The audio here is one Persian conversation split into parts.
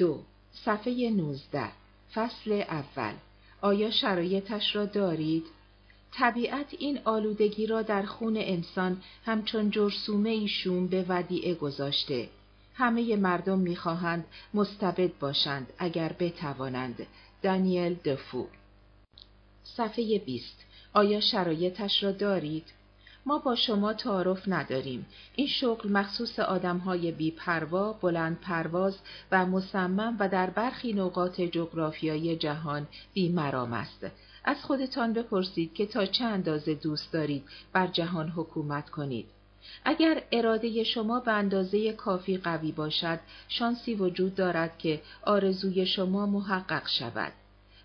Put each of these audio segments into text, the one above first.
دو صفحه 19 فصل اول آیا شرایطش را دارید؟ طبیعت این آلودگی را در خون انسان همچون جرسومه شوم به ودیعه گذاشته. همه مردم می‌خواهند مستبد باشند اگر بتوانند. دانیل دفو صفحه 20 آیا شرایطش را دارید؟ ما با شما تعارف نداریم. این شغل مخصوص آدمهای بیپروا، بلند پرواز و مصمم و در برخی نقاط جغرافیایی جهان بیمرام است. از خودتان بپرسید که تا چه اندازه دوست دارید بر جهان حکومت کنید. اگر اراده شما به اندازه کافی قوی باشد، شانسی وجود دارد که آرزوی شما محقق شود.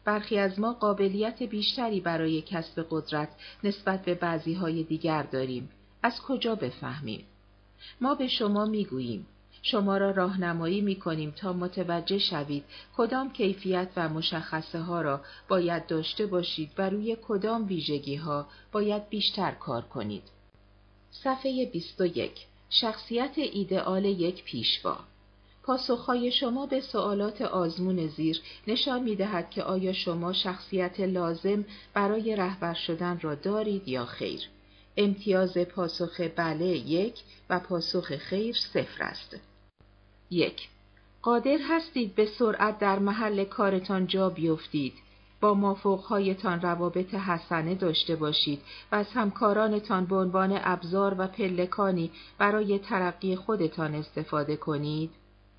برخی از ما قابلیت بیشتری برای کسب قدرت نسبت به بعضی های دیگر داریم. از کجا بفهمیم؟ ما به شما می‌گوییم شما را راهنمایی می کنیم تا متوجه شوید کدام کیفیت و مشخصه ها را باید داشته باشید و روی کدام ویژگی ها باید بیشتر کار کنید. صفحه 21 شخصیت ایدئال یک پیشوا پاسخهای شما به سوالات آزمون زیر نشان می دهد که آیا شما شخصیت لازم برای رهبر شدن را دارید یا خیر. امتیاز پاسخ بله یک و پاسخ خیر صفر است. یک قادر هستید به سرعت در محل کارتان جا بیفتید. با مافوقهایتان روابط حسنه داشته باشید و از همکارانتان به عنوان ابزار و پلکانی برای ترقی خودتان استفاده کنید.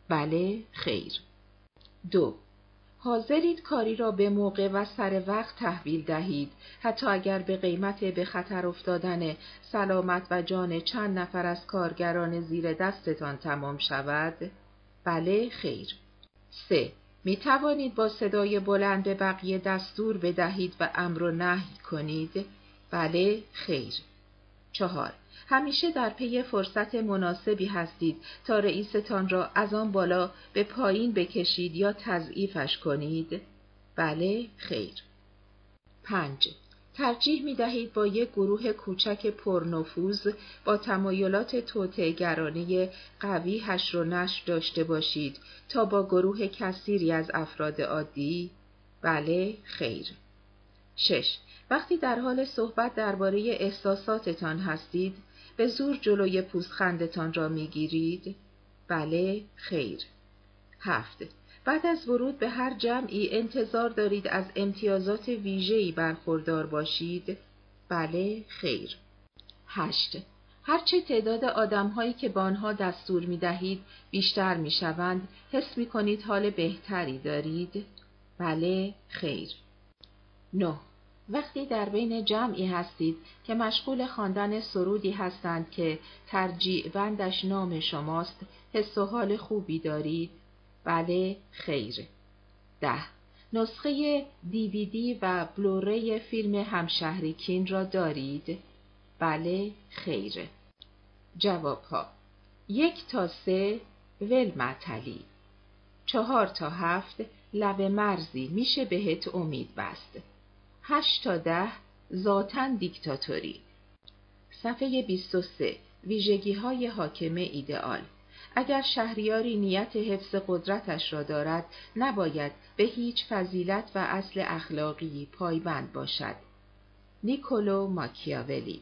بله، خیر. دو حاضرید کاری را به موقع و سر وقت تحویل دهید حتی اگر به قیمت به خطر افتادن سلامت و جان چند نفر از کارگران زیر دستتان تمام شود؟ بله خیر. سه می توانید با صدای بلند به بقیه دستور بدهید و امر و نهی کنید؟ بله خیر. چهار همیشه در پی فرصت مناسبی هستید تا رئیستان را از آن بالا به پایین بکشید یا تضعیفش کنید؟ بله، خیر. پنج ترجیح می دهید با یک گروه کوچک پرنفوذ با تمایلات توتعگرانه قوی هشر و نشر داشته باشید تا با گروه کثیری از افراد عادی؟ بله، خیر. شش وقتی در حال صحبت درباره احساساتتان هستید، به زور جلوی پوزخندتان را می‌گیرید؟ بله، خیر. هفت. بعد از ورود به هر جمعی انتظار دارید از امتیازات ویژه‌ای برخوردار باشید؟ بله، خیر. هشت. هرچه تعداد آدمهایی که با آنها دستور می دهید بیشتر می شوند، حس می کنید حال بهتری دارید؟ بله، خیر. نه. وقتی در بین جمعی هستید که مشغول خواندن سرودی هستند که ترجیع بندش نام شماست حس و حال خوبی دارید؟ بله خیر. ده نسخه دیویدی و بلوری فیلم همشهریکین را دارید؟ بله خیر. جواب ها یک تا سه ول معتلی چهار تا هفت لب مرزی میشه بهت امید بست هشت تا ده ذاتن دیکتاتوری. صفحه 23 ویژگی های حاکم ایدئال. اگر شهریاری نیت حفظ قدرتش را دارد نباید به هیچ فضیلت و اصل اخلاقی پایبند باشد. نیکولو ماکیاولی.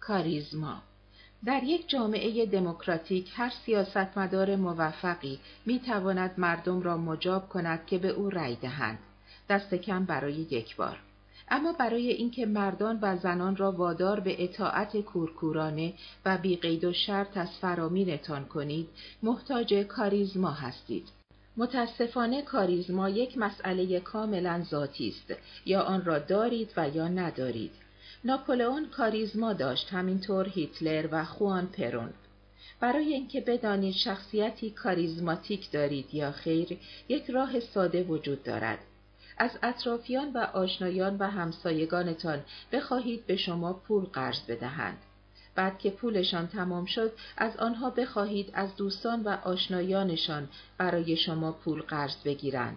کاریزما. در یک جامعه دموکراتیک هر سیاستمدار موفقی می تواند مردم را مجاب کند که به او رأی دهند. دست کم برای یک بار. اما برای اینکه مردان و زنان را وادار به اطاعت کورکورانه و بی قید و شرط از فرامینتان کنید محتاج کاریزما هستید. متاسفانه کاریزما یک مسئله کاملا ذاتی است یا آن را دارید و یا ندارید. ناپولئون کاریزما داشت همینطور هیتلر و خوان پرون. برای اینکه بدانید شخصیتی کاریزماتیک دارید یا خیر یک راه ساده وجود دارد. از اطرافیان و آشنایان و همسایگانتان بخواهید به شما پول قرض بدهند. بعد که پولشان تمام شد از آنها بخواهید از دوستان و آشنایانشان برای شما پول قرض بگیرند.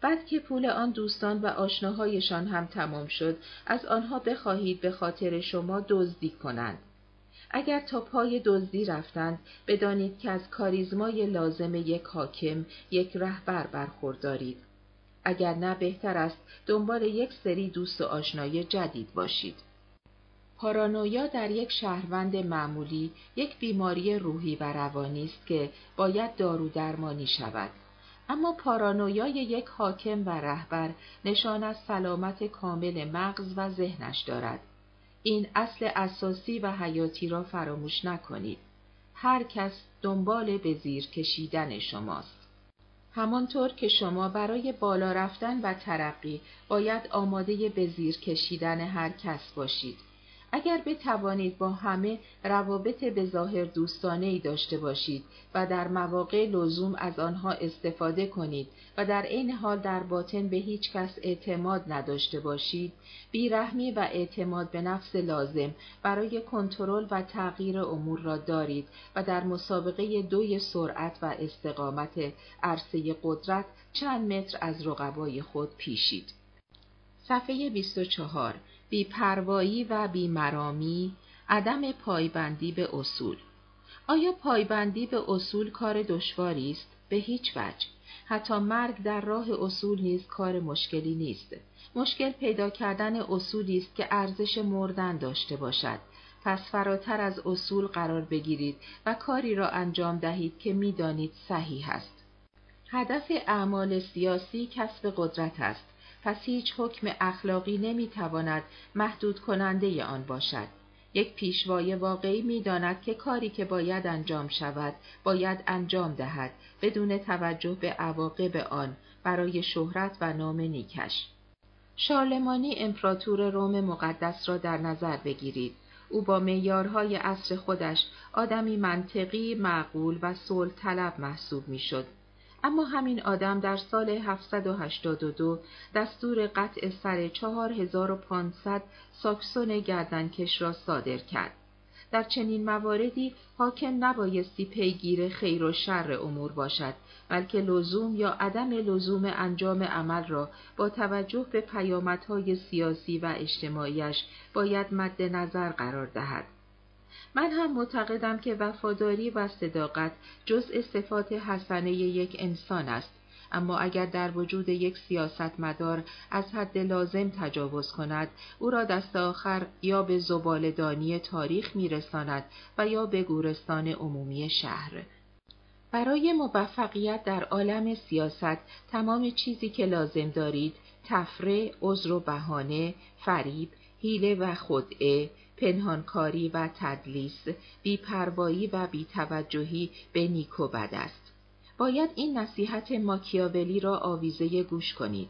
بعد که پول آن دوستان و آشناهایشان هم تمام شد از آنها بخواهید به خاطر شما دزدی کنند. اگر تا پای دزدی رفتند بدانید که از کاریزمای لازم یک حاکم یک رهبر برخوردارید اگر نه بهتر است دنبال یک سری دوست و آشنای جدید باشید پارانویا در یک شهروند معمولی یک بیماری روحی و روانی است که باید دارو درمانی شود اما پارانویای یک حاکم و رهبر نشان از سلامت کامل مغز و ذهنش دارد این اصل اساسی و حیاتی را فراموش نکنید. هر کس دنبال به زیر کشیدن شماست. همانطور که شما برای بالا رفتن و ترقی باید آماده به زیر کشیدن هر کس باشید. اگر بتوانید با همه روابط به ظاهر دوستانه ای داشته باشید و در مواقع لزوم از آنها استفاده کنید و در عین حال در باطن به هیچ کس اعتماد نداشته باشید، بیرحمی و اعتماد به نفس لازم برای کنترل و تغییر امور را دارید و در مسابقه دوی سرعت و استقامت عرصه قدرت چند متر از رقبای خود پیشید. صفحه 24 بیپروایی و بیمرامی، عدم پایبندی به اصول آیا پایبندی به اصول کار دشواری است؟ به هیچ وجه. حتی مرگ در راه اصول نیز کار مشکلی نیست. مشکل پیدا کردن اصولی است که ارزش مردن داشته باشد. پس فراتر از اصول قرار بگیرید و کاری را انجام دهید که می‌دانید صحیح است. هدف اعمال سیاسی کسب قدرت است. پس هیچ حکم اخلاقی نمی‌تواند محدود کننده آن باشد. یک پیشوای واقعی می‌داند که کاری که باید انجام شود باید انجام دهد بدون توجه به عواقب آن برای شهرت و نام نیکش. شارلمانی امپراتور روم مقدس را در نظر بگیرید. او با معیارهای عصر خودش آدمی منطقی، معقول و صلح طلب محسوب می‌شد. اما همین آدم در سال 782 دستور قطع سر 4500 ساکسون گردنکش را صادر کرد. در چنین مواردی حاکم نبایستی پیگیر خیر و شر امور باشد بلکه لزوم یا عدم لزوم انجام عمل را با توجه به پیامدهای سیاسی و اجتماعیش باید مد نظر قرار دهد. من هم معتقدم که وفاداری و صداقت جزء صفات حسنه یک انسان است. اما اگر در وجود یک سیاستمدار از حد لازم تجاوز کند او را دست آخر یا به زبالدانی تاریخ میرساند و یا به گورستان عمومی شهر. برای موفقیت در عالم سیاست تمام چیزی که لازم دارید تفره، عذر و بهانه، فریب، حیله و خدعه، پنهانکاری و تدلیس، بیپروایی و بیتوجهی به نیک و بد است. باید این نصیحت ماکیاولی را آویزه گوش کنید.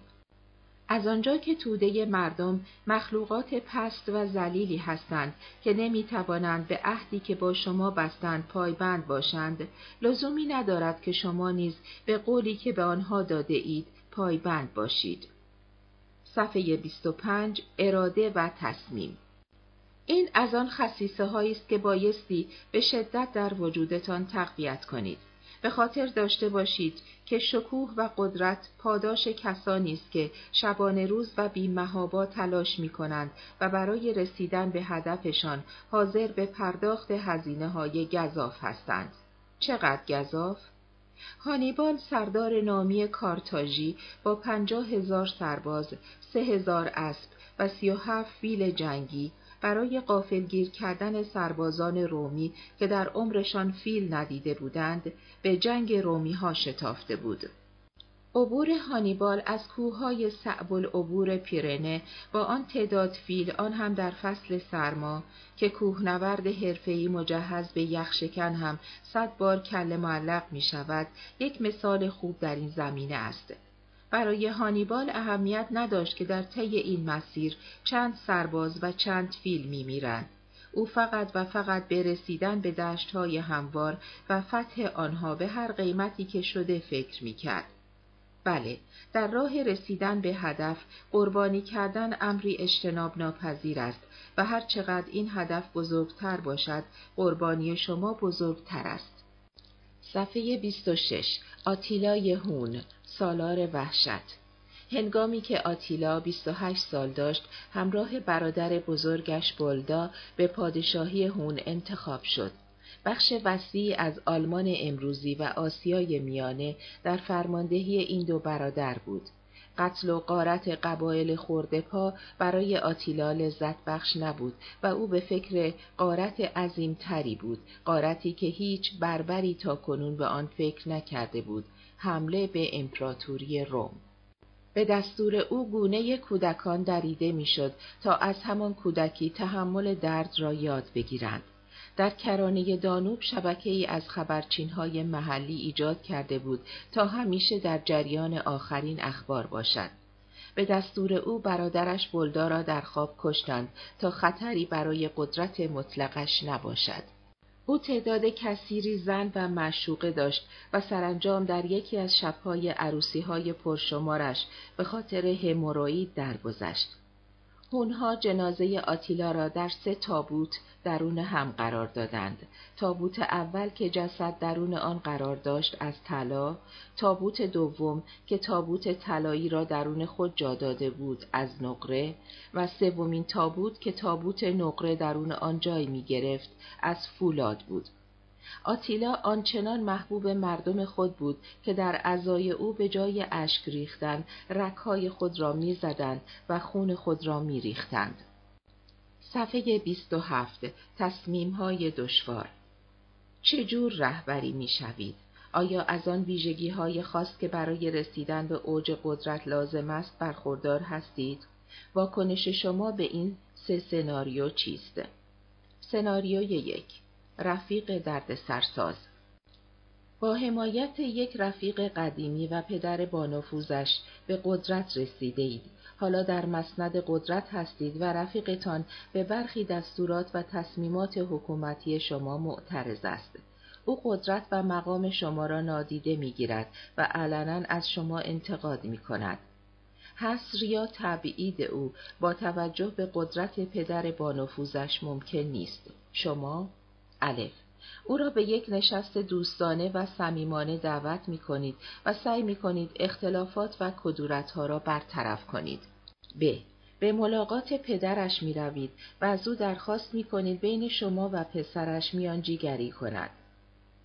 از آنجا که توده مردم مخلوقات پست و ذلیلی هستند که نمی توانند به عهدی که با شما بستند پایبند باشند، لزومی ندارد که شما نیز به قولی که به آنها داده اید پایبند باشید. صفحه 25 اراده و تصمیم این از آن خصیصه هایی است که بایستی به شدت در وجودتان تقویت کنید. به خاطر داشته باشید که شکوه و قدرت پاداش کسانی است که شبانه روز و بیمهابا تلاش می کنند و برای رسیدن به هدفشان حاضر به پرداخت هزینه های گذاف هستند. چقدر گذاف؟ هانیبال سردار نامی کارتاژی با پنجاه هزار سرباز، سه هزار اسب و سی و هفت فیل جنگی برای قافلگیر کردن سربازان رومی که در عمرشان فیل ندیده بودند به جنگ رومی ها شتافته بود. عبور هانیبال از کوههای صعب العبور پیرنه با آن تعداد فیل آن هم در فصل سرما که کوهنورد حرفه‌ای مجهز به یخشکن هم صد بار کل معلق می شود یک مثال خوب در این زمینه است. برای هانیبال اهمیت نداشت که در طی این مسیر چند سرباز و چند فیل میمیرند. او فقط و فقط به رسیدن به دشتهای هموار و فتح آنها به هر قیمتی که شده فکر می‌کرد. بله، در راه رسیدن به هدف قربانی کردن امری اجتناب ناپذیر است و هر چقدر این هدف بزرگتر باشد، قربانی شما بزرگتر است. صفحه 26 آتیلای هون سالار وحشت هنگامی که آتیلا 28 سال داشت همراه برادر بزرگش بولدا به پادشاهی هون انتخاب شد. بخش وسیعی از آلمان امروزی و آسیای میانه در فرماندهی این دو برادر بود. قتل و قارت قبایل خورده پا برای آتیلا لذت بخش نبود و او به فکر قارت عظیم تری بود قارتی که هیچ بربری تا کنون به آن فکر نکرده بود حمله به امپراتوری روم به دستور او گونه کودکان دریده می‌شد تا از همان کودکی تحمل درد را یاد بگیرند در کرانه دانوب شبکه ای از خبرچین های محلی ایجاد کرده بود تا همیشه در جریان آخرین اخبار باشد. به دستور او برادرش بلدا را در خواب کشتند تا خطری برای قدرت مطلقش نباشد. او تعداد کثیری زن و معشوقه داشت و سرانجام در یکی از شبهای عروسی های پرشمارش به خاطر هموروید درگذشت. هونها جنازه آتیلا را در سه تابوت درون هم قرار دادند. تابوت اول که جسد درون آن قرار داشت از طلا، تابوت دوم که تابوت طلایی را درون خود جا داده بود از نقره و سومین تابوت که تابوت نقره درون آن جای می گرفت از فولاد بود. آتیلا آنچنان محبوب مردم خود بود که در ازای او به جای اشک ریختن رکهای خود را می‌زدند و خون خود را میریختند. صفحه 27 تصمیم های دشوار چجور رهبری می‌شوید؟ آیا از آن ویژگی های خاص که برای رسیدن به اوج قدرت لازم است برخوردار هستید؟ واکنش شما به این سه سناریو چیست؟ سناریوی یک رفیق درد سرساز با حمایت یک رفیق قدیمی و پدر بانفوزش به قدرت رسیده اید. حالا در مسند قدرت هستید و رفیقتان به برخی دستورات و تصمیمات حکومتی شما معترض است. او قدرت و مقام شما را نادیده می گیرد و علنا از شما انتقاد می کند. حصر یا تبعید او با توجه به قدرت پدر بانفوزش ممکن نیست. شما الف او را به یک نشست دوستانه و صمیمانه دعوت می کنید و سعی می کنید اختلافات و کدورت ها را برطرف کنید. ب. به ملاقات پدرش می روید و از او درخواست می کنید بین شما و پسرش میانجیگری کند.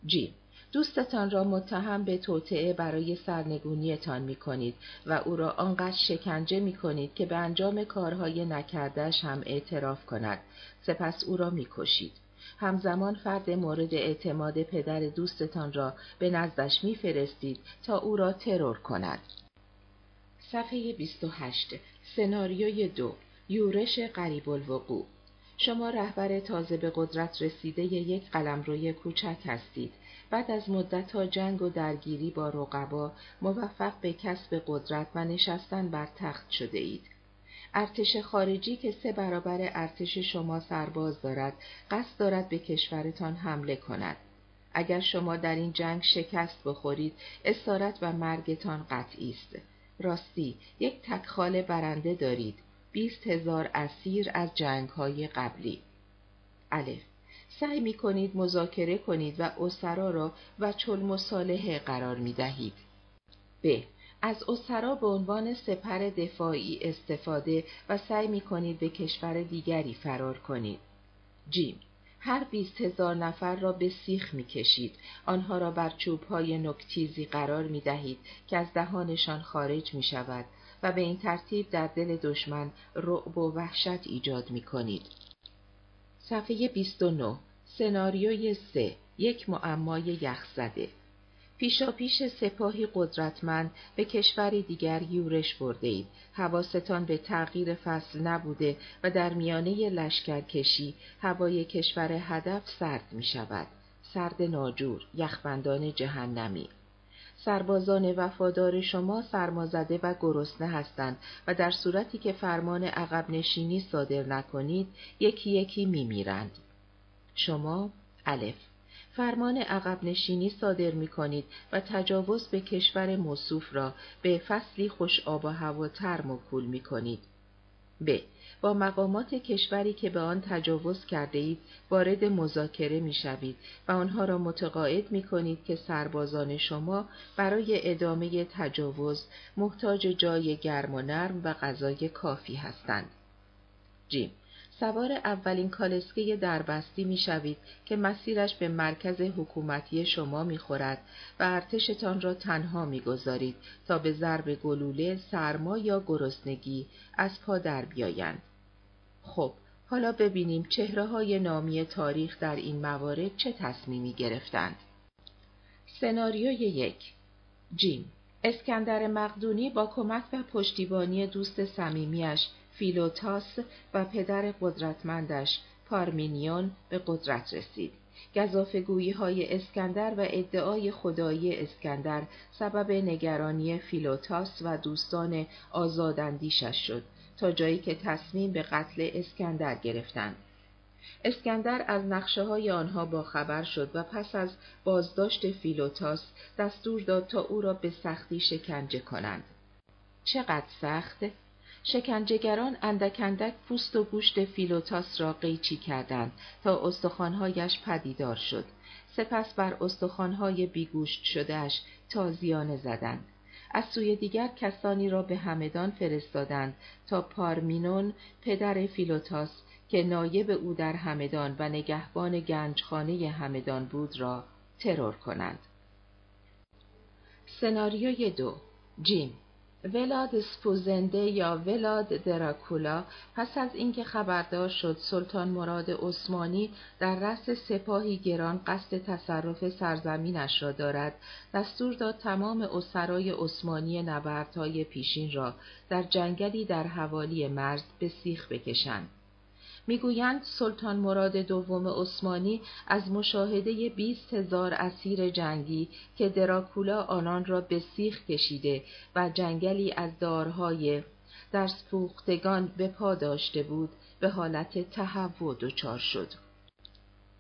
جی. دوستتان را متهم به توطعه برای سرنگونیتان می کنید و او را آنقدر شکنجه می کنید که به انجام کارهای نکردش هم اعتراف کند. سپس او را می کشید. همزمان فرد مورد اعتماد پدر دوستتان را به نزدش میفرستید تا او را ترور کند. صفحه 28 سناریوی دو یورش قریب الوقوع شما رهبر تازه به قدرت رسیده یک قلمروی کوچک هستید. بعد از مدتها جنگ و درگیری با رقبا موفق به کسب قدرت و نشستن بر تخت شده اید. ارتش خارجی که سه برابر ارتش شما سرباز دارد قصد دارد به کشورتان حمله کند. اگر شما در این جنگ شکست بخورید اسارت و مرگتان قطعی است. راستی یک تکخال برنده دارید. بیست هزار اسیر از جنگ های قبلی. الف. سعی می کنید مذاکره کنید و اسرا را و چل مصالحه قرار می دهید. ب. از اسرا به عنوان سپر دفاعی استفاده و سعی می کنید به کشور دیگری فرار کنید. جیم هر بیست هزار نفر را به سیخ می کشید. آنها را بر چوب های نکتیزی قرار می دهید که از دهانشان خارج می شود و به این ترتیب در دل دشمن رعب و وحشت ایجاد می کنید. صفحه 29 سناریوی 3 یک معمای یخزده پیشا پیش سپاهی قدرتمند به کشوری دیگر یورش برده اید. حواستان به تغییر فصل نبوده و در میانه لشکرکشی هوای کشور هدف سرد می شود. سرد ناجور، یخبندان جهنمی. سربازان وفادار شما سرمازده و گرسنه هستند و در صورتی که فرمان عقب نشینی صادر نکنید یکی یکی می میرند. شما الف فرمان عقب نشینی صادر می کنید و تجاوز به کشور موصوف را به فصلی خوش آب و هواتر موکول می کنید. ب. با مقامات کشوری که به آن تجاوز کرده اید وارد مذاکره می شوید و آنها را متقاعد می کنید که سربازان شما برای ادامه تجاوز محتاج جای گرم و نرم و غذای کافی هستند. جیم سوار اولین کالسکه دربستی می شوید که مسیرش به مرکز حکومتی شما می خورد و ارتشتان را تنها می گذارید تا به ضرب گلوله، سرما یا گرسنگی از پا در بیایند. خب، حالا ببینیم چهره های نامی تاریخ در این موارد چه تصمیمی گرفتند. سناریوی یک جیم اسکندر مقدونی با کمک و پشتیبانی دوست صمیمیش فیلوتاس و پدر قدرتمندش پارمینیون به قدرت رسید. گذافگویی های اسکندر و ادعای خدایی اسکندر سبب نگرانی فیلوتاس و دوستان آزاداندیشش شد تا جایی که تصمیم به قتل اسکندر گرفتند. اسکندر از نقشه های آنها با خبر شد و پس از بازداشت فیلوتاس دستور داد تا او را به سختی شکنجه کنند. چقدر سخت؟ شکنجهگران اندک پوست و گوشت فیلوتاس را قیچی کردند تا استخوانهایش پدیدار شد. سپس بر استخوانهای بیگوشت شدهش تازیانه زدند. از سوی دیگر کسانی را به همدان فرستادند تا پارمینون پدر فیلوتاس که نایب او در همدان و نگهبان گنجخانه همدان بود را ترور کنند. سناریوی دو جیم ولاد سپوزنده یا ولاد دراکولا پس از اینکه خبردار شد سلطان مراد عثمانی در رأس سپاهی گران قصد تصرف سرزمینش را دارد دستور داد تمام اسرای عثمانی نبردهای پیشین را در جنگلی در حوالی مرز به سیخ بکشند. می‌گویند سلطان مراد دوم عثمانی از مشاهده بیست هزار اسیر جنگی که دراکولا آنان را به سیخ کشیده و جنگلی از دارهای در سپوختگان به پا داشته بود به حالت تهوع دچار شد.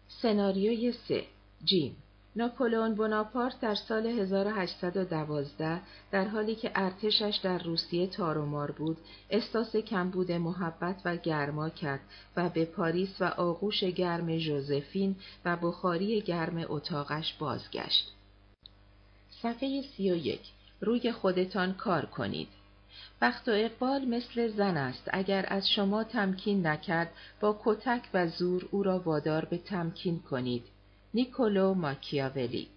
سناریوی سه جیم ناپولئون بناپارت در سال 1812 در حالی که ارتشش در روسیه تارومار بود احساس کمبود محبت و گرما کرد و به پاریس و آغوش گرم ژوزفین و بخاری گرم اتاقش بازگشت. صفحه 31 روی خودتان کار کنید. وقت و اقبال مثل زن است اگر از شما تمکین نکرد با کتک و زور او را وادار به تمکین کنید نیکولو ماکیاولی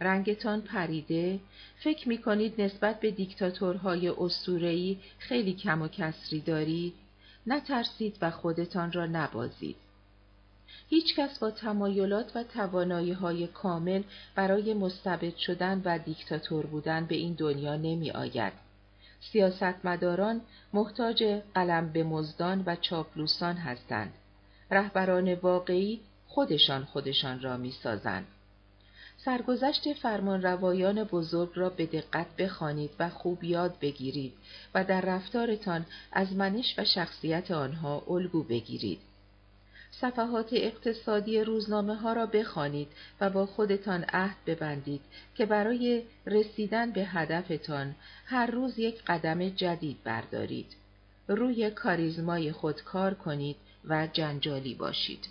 رنگتان پریده فکر می کنید نسبت به دیکتاتورهای اسطوره‌ای خیلی کم و کسری دارید نترسید و خودتان را نبازید هیچ کس با تمایلات و توانایی های کامل برای مستبد شدن و دیکتاتور بودن به این دنیا نمی آید. سیاستمداران محتاج قلم به مزدان و چاپلوسان هستند. رهبران واقعی خودشان خودشان را می سازند. سرگذشت فرمانروایان بزرگ را به دقت بخوانید و خوب یاد بگیرید و در رفتارتان از منش و شخصیت آنها الگو بگیرید. صفحات اقتصادی روزنامه ها را بخوانید و با خودتان عهد ببندید که برای رسیدن به هدفتان هر روز یک قدم جدید بردارید. روی کاریزمای خود کار کنید و جنجالی باشید.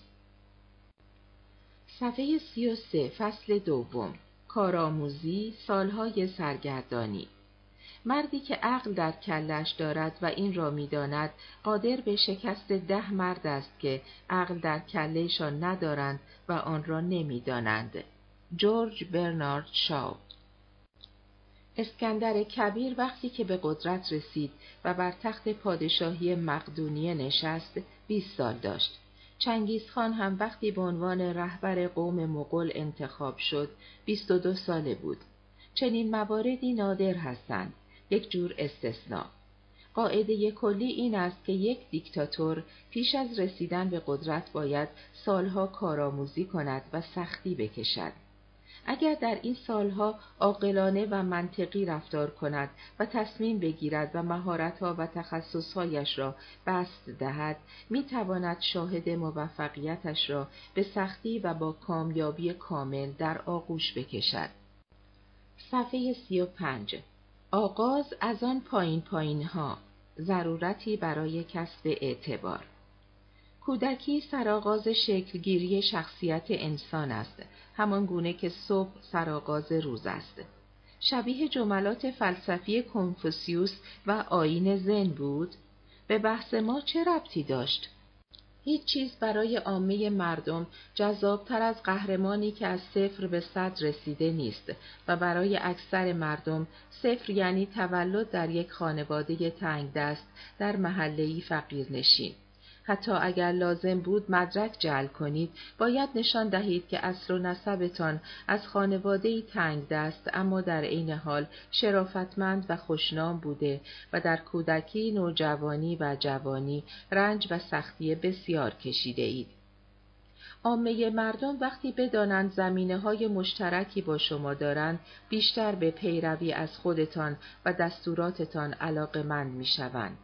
صفحه سی و سه فصل دوم. کارآموزی سالهای سرگردانی. مردی که عقل در کلش دارد و این را می‌داند قادر به شکست ده مرد است که عقل در کلهشان ندارند و آن را نمی‌دانند. جورج برنارد شاو. اسکندر کبیر وقتی که به قدرت رسید و بر تخت پادشاهی مقدونیه نشست 20 سال داشت. چنگیزخان هم وقتی به عنوان رهبر قوم مغول انتخاب شد 22 ساله بود. چنین مواردی نادر هستند. یک جور استثناء. قاعده کلی این است که یک دیکتاتور پیش از رسیدن به قدرت باید سالها کارآموزی کند و سختی بکشد. اگر در این سالها عاقلانه و منطقی رفتار کند و تصمیم بگیرد و مهارتها و تخصصهایش را بست دهد می تواند شاهد موفقیتش را به سختی و با کامیابی کامل در آغوش بکشد. صفحه سی و پنج. آغاز از آن پایین پایین ها ضرورتی برای کسب اعتبار. کودکی سرآغاز شکلگیری شخصیت انسان است. همان گونه که صبح سرآغاز روز است. شبیه جملات فلسفی کنفوسیوس و آین زن بود. به بحث ما چه ربطی داشت؟ هیچ چیز برای عامه مردم جذابتر از قهرمانی که از صفر به صد رسیده نیست و برای اکثر مردم صفر یعنی تولد در یک خانواده تنگ دست در محلهی فقیر نشین. حتی اگر لازم بود مدرک جعل کنید باید نشان دهید که اصل و نسبتان از خانواده تنگ دست اما در عین حال شرافتمند و خوشنام بوده و در کودکی نوجوانی و جوانی رنج و سختی بسیار کشیده اید. عامه مردم وقتی بدانند زمینه های مشترکی با شما دارند بیشتر به پیروی از خودتان و دستوراتتان علاقه مند می شوند.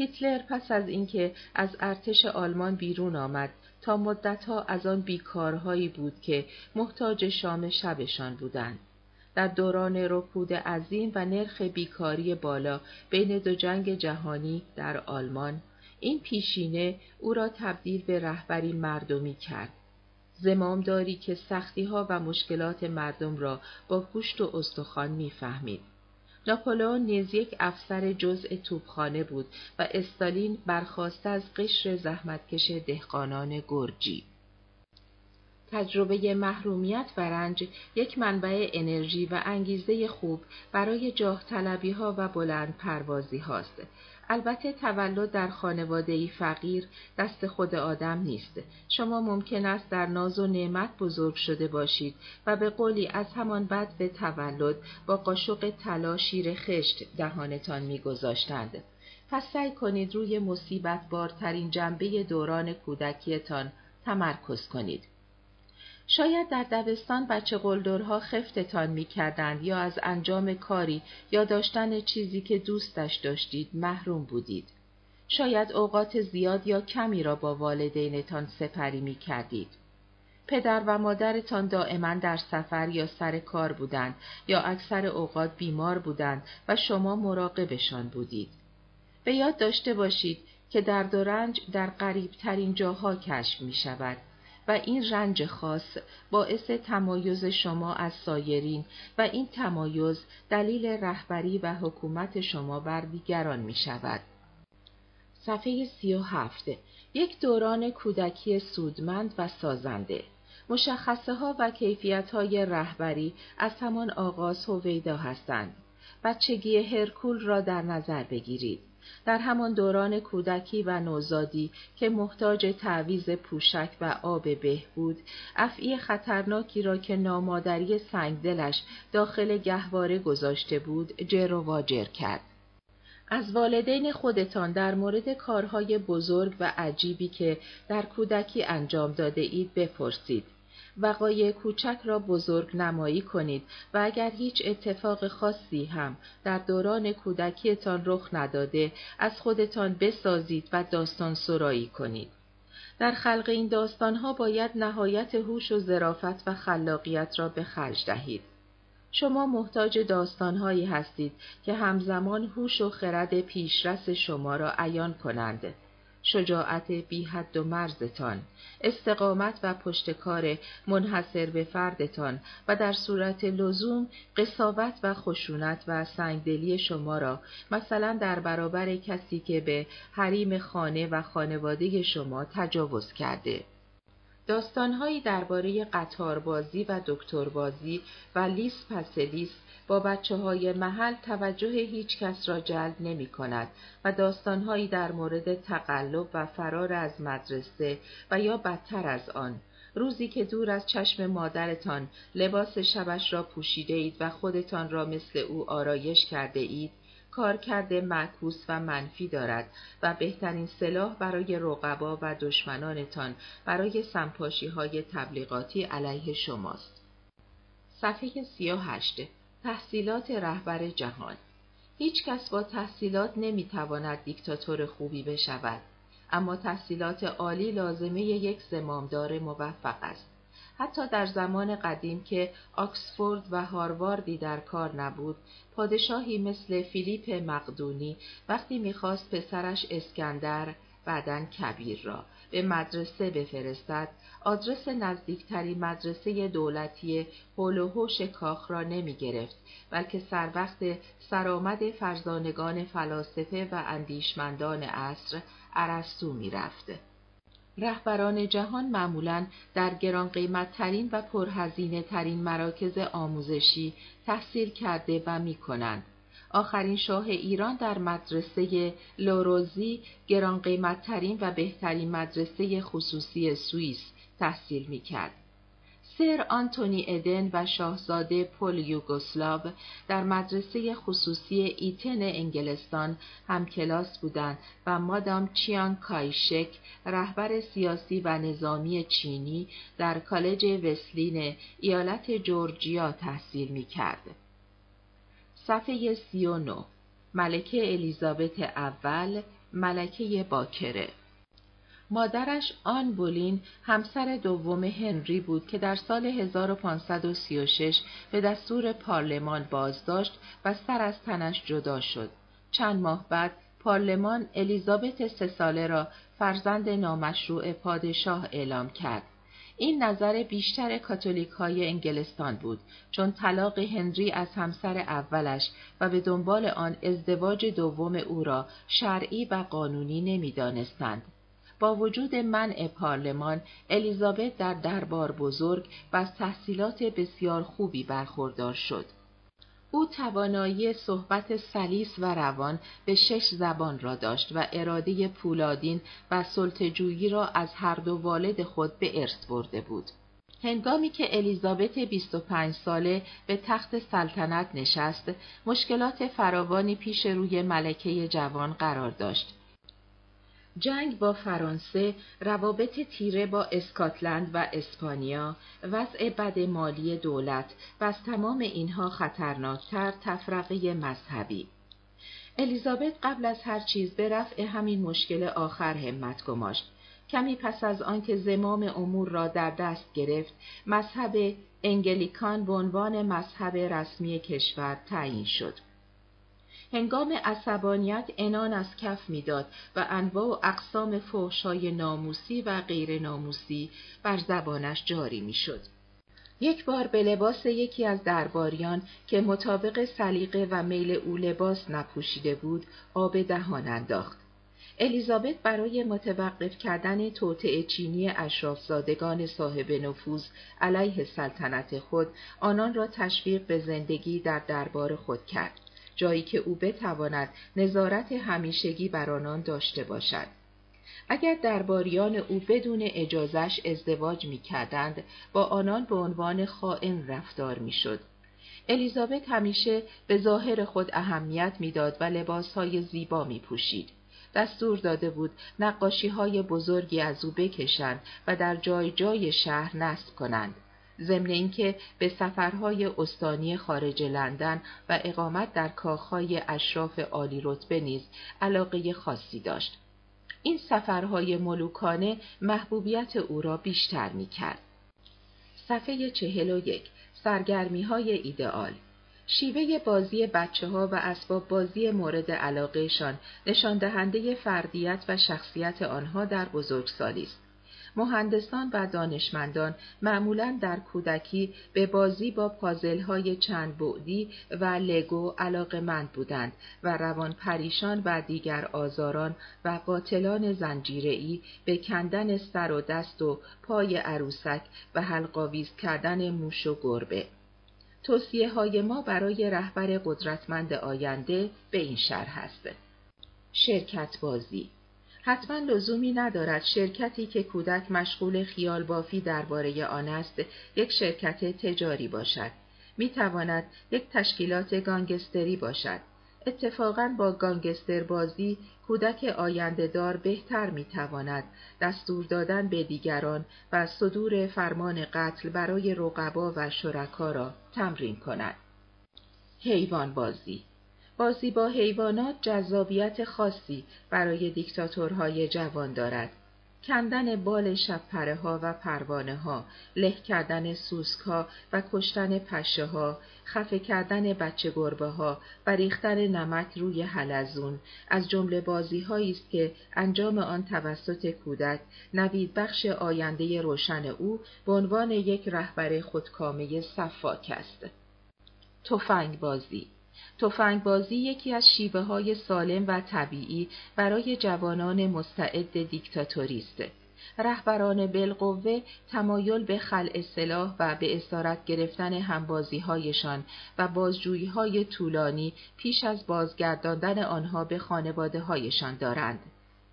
هیتلر پس از اینکه از ارتش آلمان بیرون آمد تا مدتها از آن بیکارهایی بود که محتاج شام شبشان بودند. در دوران رکود عظیم و نرخ بیکاری بالا بین دو جنگ جهانی در آلمان این پیشینه او را تبدیل به رهبری مردمی کرد. زمامداری که سختی ها و مشکلات مردم را با گوشت و استخوان می‌فهمید. ناپولئون نیز یک افسر جزء توپخانه بود و استالین برخواسته از قشر زحمتکش دهقانان گرجی. تجربه محرومیت و رنج یک منبع انرژی و انگیزه خوب برای جاه ها و بلند پروازی هاست البته تولد در خانواده فقیر دست خود آدم نیست. شما ممکن است در ناز و نعمت بزرگ شده باشید و به قولی از همان بد به تولد با قاشق طلا شیر خشت دهانتان میگذاشتند. پس سعی کنید روی مصیبت بارترین جنبه دوران کودکیتان تمرکز کنید. شاید در دبستان بچه قلدرها خفتتان می کردند یا از انجام کاری یا داشتن چیزی که دوستش داشتید محروم بودید. شاید اوقات زیاد یا کمی را با والدینتان سپری می کردید. پدر و مادرتان دائما در سفر یا سر کار بودند یا اکثر اوقات بیمار بودند و شما مراقبشان بودید. به یاد داشته باشید که درد و رنج در قریب ترین جاها کشف می شود و این رنج خاص باعث تمایز شما از سایرین و این تمایز دلیل رهبری و حکومت شما بر دیگران می شود. صفحه سی و هفته یک دوران کودکی سودمند و سازنده مشخصه ها و کیفیت های رهبری از همان آغاز هویدا هستند. بچگی هرکول را در نظر بگیرید. در همان دوران کودکی و نوزادی که محتاج تعویز پوشک و آب بهبود افعی خطرناکی را که نامادری سنگدلش داخل گهواره گذاشته بود جر و واجر کرد از والدین خودتان در مورد کارهای بزرگ و عجیبی که در کودکی انجام داده اید بپرسید. وقایع کوچک را بزرگ نمایی کنید و اگر هیچ اتفاق خاصی هم در دوران کودکیتان رخ نداده از خودتان بسازید و داستان سرایی کنید. در خلق این داستانها باید نهایت هوش و ظرافت و خلاقیت را به خرج دهید. شما محتاج داستانهایی هستید که همزمان هوش و خرد پیشرس شما را عیان کنند. شجاعت بی حد و مرزتان، استقامت و پشتکار منحصر به فردتان و در صورت لزوم قصاوت و خشونت و سنگدلی شما را مثلا در برابر کسی که به حریم خانه و خانواده شما تجاوز کرده. داستانهایی درباره قطاربازی و دکتربازی و لیس پسلیس با بچه های محل توجه هیچ کس را جلب نمی کند و داستانهایی در مورد تقلب و فرار از مدرسه و یا بدتر از آن. روزی که دور از چشم مادرتان لباس شبش را پوشیده اید و خودتان را مثل او آرایش کرده اید کارکرد معکوس و منفی دارد و بهترین سلاح برای رقبا و دشمنانتان برای سمپاشی های تبلیغاتی علیه شماست. صفحه 38 تحصیلات رهبر جهان. هیچ کس با تحصیلات نمی‌تواند دیکتاتور خوبی بشود اما تحصیلات عالی لازمه یک زمامدار موفق است. حتی در زمان قدیم که آکسفورد و هارواردی در کار نبود پادشاهی مثل فیلیپ مقدونی وقتی می‌خواست پسرش اسکندر بعدا کبیر را به مدرسه بفرستد آدرس نزدیکترین مدرسه دولتی حوش کاخ را نمی گرفت بلکه سر وقت سرآمد فرزانگان فلاسفه و اندیشمندان عصر ارسطو می رفت. رهبران جهان معمولا در گران قیمت و پرهزینه ترین مراکز آموزشی تحصیل کرده و می کنند. آخرین شاه ایران در مدرسه لوروزی گران قیمتترین و بهترین مدرسه خصوصی سوئیس تحصیل می کرد. سر آنتونی ادن و شاهزاده پل یوگوسلاو در مدرسه خصوصی ایتن انگلستان هم کلاس بودند و مادام چیان کایشک رهبر سیاسی و نظامی چینی در کالج وسلین ایالت جورجیا تحصیل می کرد. صفحه 39 ملکه الیزابت اول ملکه باکره مادرش آن بولین همسر دوم هنری بود که در سال 1536 به دستور پارلمان بازداشت و سر از تنش جدا شد. چند ماه بعد پارلمان الیزابت سه ساله را فرزند نامشروع پادشاه اعلام کرد. این نظر بیشتر کاتولیک های انگلستان بود چون طلاق هنری از همسر اولش و به دنبال آن ازدواج دوم او را شرعی و قانونی نمی‌دانستند. با وجود منع پارلمان الیزابت در دربار بزرگ و از تحصیلات بسیار خوبی برخوردار شد. او توانایی صحبت سلیس و روان به شش زبان را داشت و اراده پولادین و سلطجویی را از هر دو والد خود به ارث برده بود. هنگامی که الیزابت 25 ساله به تخت سلطنت نشست، مشکلات فراوانی پیش روی ملکه جوان قرار داشت. جنگ با فرانسه، روابط تیره با اسکاتلند و اسپانیا، وضع بد مالی دولت و از تمام اینها خطرناکتر تفرقه مذهبی. الیزابت قبل از هر چیز به رفع همین مشکل آخر همت گماشت. کمی پس از آنکه زمام امور را در دست گرفت، مذهب انگلیکان به عنوان مذهب رسمی کشور تعیین شد. هنگام عصبانیت انان از کف می‌داد و انواع و اقسام فحشای ناموسی و غیر ناموسی بر زبانش جاری می‌شد. یک بار به لباس یکی از درباریان که مطابق سلیقه و میل او لباس نپوشیده بود آب دهان انداخت. الیزابت برای متوقف کردن توطعه چینی اشرافزادگان صاحب نفوذ علیه سلطنت خود آنان را تشویق به زندگی در دربار خود کرد. جایی که او بتواند نظارت همیشگی بر آنان داشته باشد. اگر درباریان او بدون اجازش ازدواج می کردند، با آنان به عنوان خائن رفتار می شد. الیزابت همیشه به ظاهر خود اهمیت می‌داد و لباسهای زیبا می پوشید. دستور داده بود نقاشی های بزرگی از او بکشند و در جای جای شهر نصب کنند. ضمن اینکه به سفرهای استانی خارج لندن و اقامت در کاخهای اشراف عالی رتبه نیز علاقه خاصی داشت. این سفرهای ملوکانه محبوبیت او را بیشتر می کرد. صفحه چهل و یک سرگرمی های ایدئال شیوه بازی بچه ها و اسباب بازی مورد علاقهشان نشان دهنده فردیت و شخصیت آنها در بزرگسالی است. مهندسان و دانشمندان معمولا در کودکی به بازی با پازلهای چند بعدی و لگو علاقمند بودند و روان پریشان و دیگر آزاران و قاتلان زنجیره‌ای به کندن سر و دست و پای عروسک و حلقاویز کردن موش و گربه. توصیه های ما برای رهبر قدرتمند آینده به این شرح است. شرکت بازی حتما لزومی ندارد شرکتی که کودک مشغول خیال بافی درباره آن است یک شرکت تجاری باشد. می تواند یک تشکیلات گانگستری باشد. اتفاقا با گانگستر بازی کودک آینده دار بهتر می تواند دستور دادن به دیگران و صدور فرمان قتل برای رقبا و شرکا را تمرین کند. حیوان بازی بازی با حیوانات جذابیت خاصی برای دیکتاتورهای جوان دارد. کندن بال شبپره ها و پروانه ها، له کردن سوسک ها و کشتن پشه ها، خفه کردن بچه گربه ها و ریختن نمک روی حلزون از جمله بازی است که انجام آن توسط کودک نوید بخش آینده روشن او به عنوان یک رهبر خودکامه صفاک است. تفنگ بازی تفنگ بازی یکی از شیوه های سالم و طبیعی برای جوانان مستعد دیکتاتوری است. رهبران بالقوه تمایل به خلع سلاح و به اسارت گرفتن همبازی هایشان و بازجویی های طولانی پیش از بازگرداندن آنها به خانواده هایشان دارند.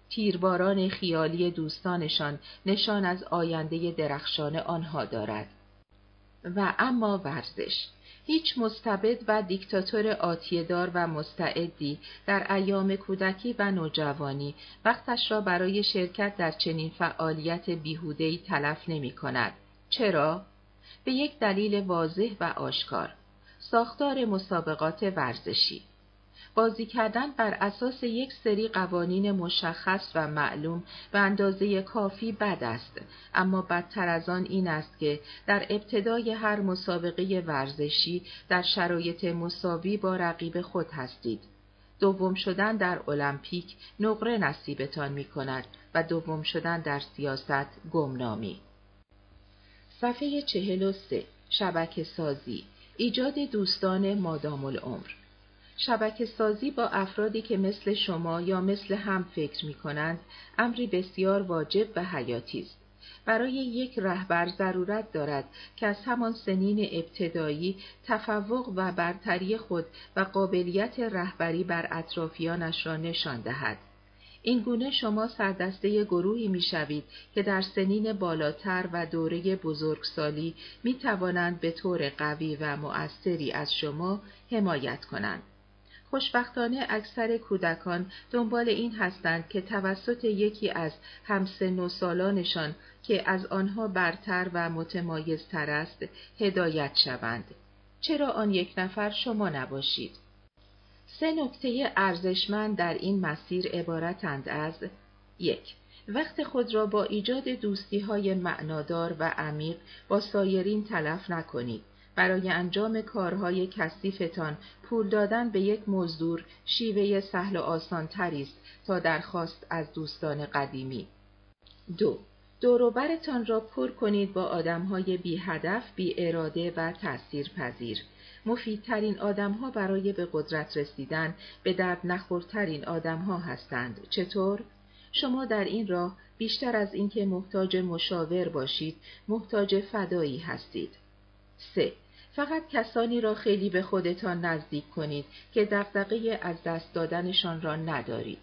تیرباران خیالی دوستانشان نشان از آینده درخشان آنها دارد. و اما ورزش هیچ مستبد و دیکتاتور آتیدار و مستعدی در ایام کودکی و نوجوانی وقتش را برای شرکت در چنین فعالیت بیهودهی تلف نمی کند. چرا؟ به یک دلیل واضح و آشکار. ساختار مسابقات ورزشی بازی کردن بر اساس یک سری قوانین مشخص و معلوم به اندازه کافی بد است. اما بدتر از آن این است که در ابتدای هر مسابقه ورزشی در شرایط مساوی با رقیب خود هستید. دوم شدن در المپیک نقره نصیبتان می کند و دوم شدن در سیاست گمنامی. صفحه چهل و سه شبکه سازی ایجاد دوستان مادام العمر. شبکه سازی با افرادی که مثل شما یا مثل هم فکر می کنند امری بسیار واجب و حیاتی است. برای یک رهبر ضرورت دارد که از همان سنین ابتدایی تفوق و برتری خود و قابلیت رهبری بر اطرافیانش را نشان دهد. این گونه شما سردسته گروهی می شوید که در سنین بالاتر و دوره بزرگسالی می توانند به طور قوی و مؤثری از شما حمایت کنند. خوشبختانه اکثر کودکان دنبال این هستند که توسط یکی از همسن و سالانشان که از آنها برتر و متمایزتر است هدایت شوند. چرا آن یک نفر شما نباشید؟ سه نکته ارزشمند در این مسیر عبارتند از یک وقت خود را با ایجاد دوستی های معنادار و عمیق با سایرین تلف نکنید. برای انجام کارهای کثیفتان پول دادن به یک مزدور شیوه سهل و آسان است تا درخواست از دوستان قدیمی. دو دوروبرتان را پر کنید با آدمهای بی هدف، بی اراده و تأثیر پذیر. مفیدترین آدمها برای به قدرت رسیدن به درد نخورترین آدمها هستند. چطور؟ شما در این راه بیشتر از اینکه محتاج مشاور باشید، محتاج فدایی هستید. 3. فقط کسانی را خیلی به خودتان نزدیک کنید که دقدقه از دست دادنشان را ندارید.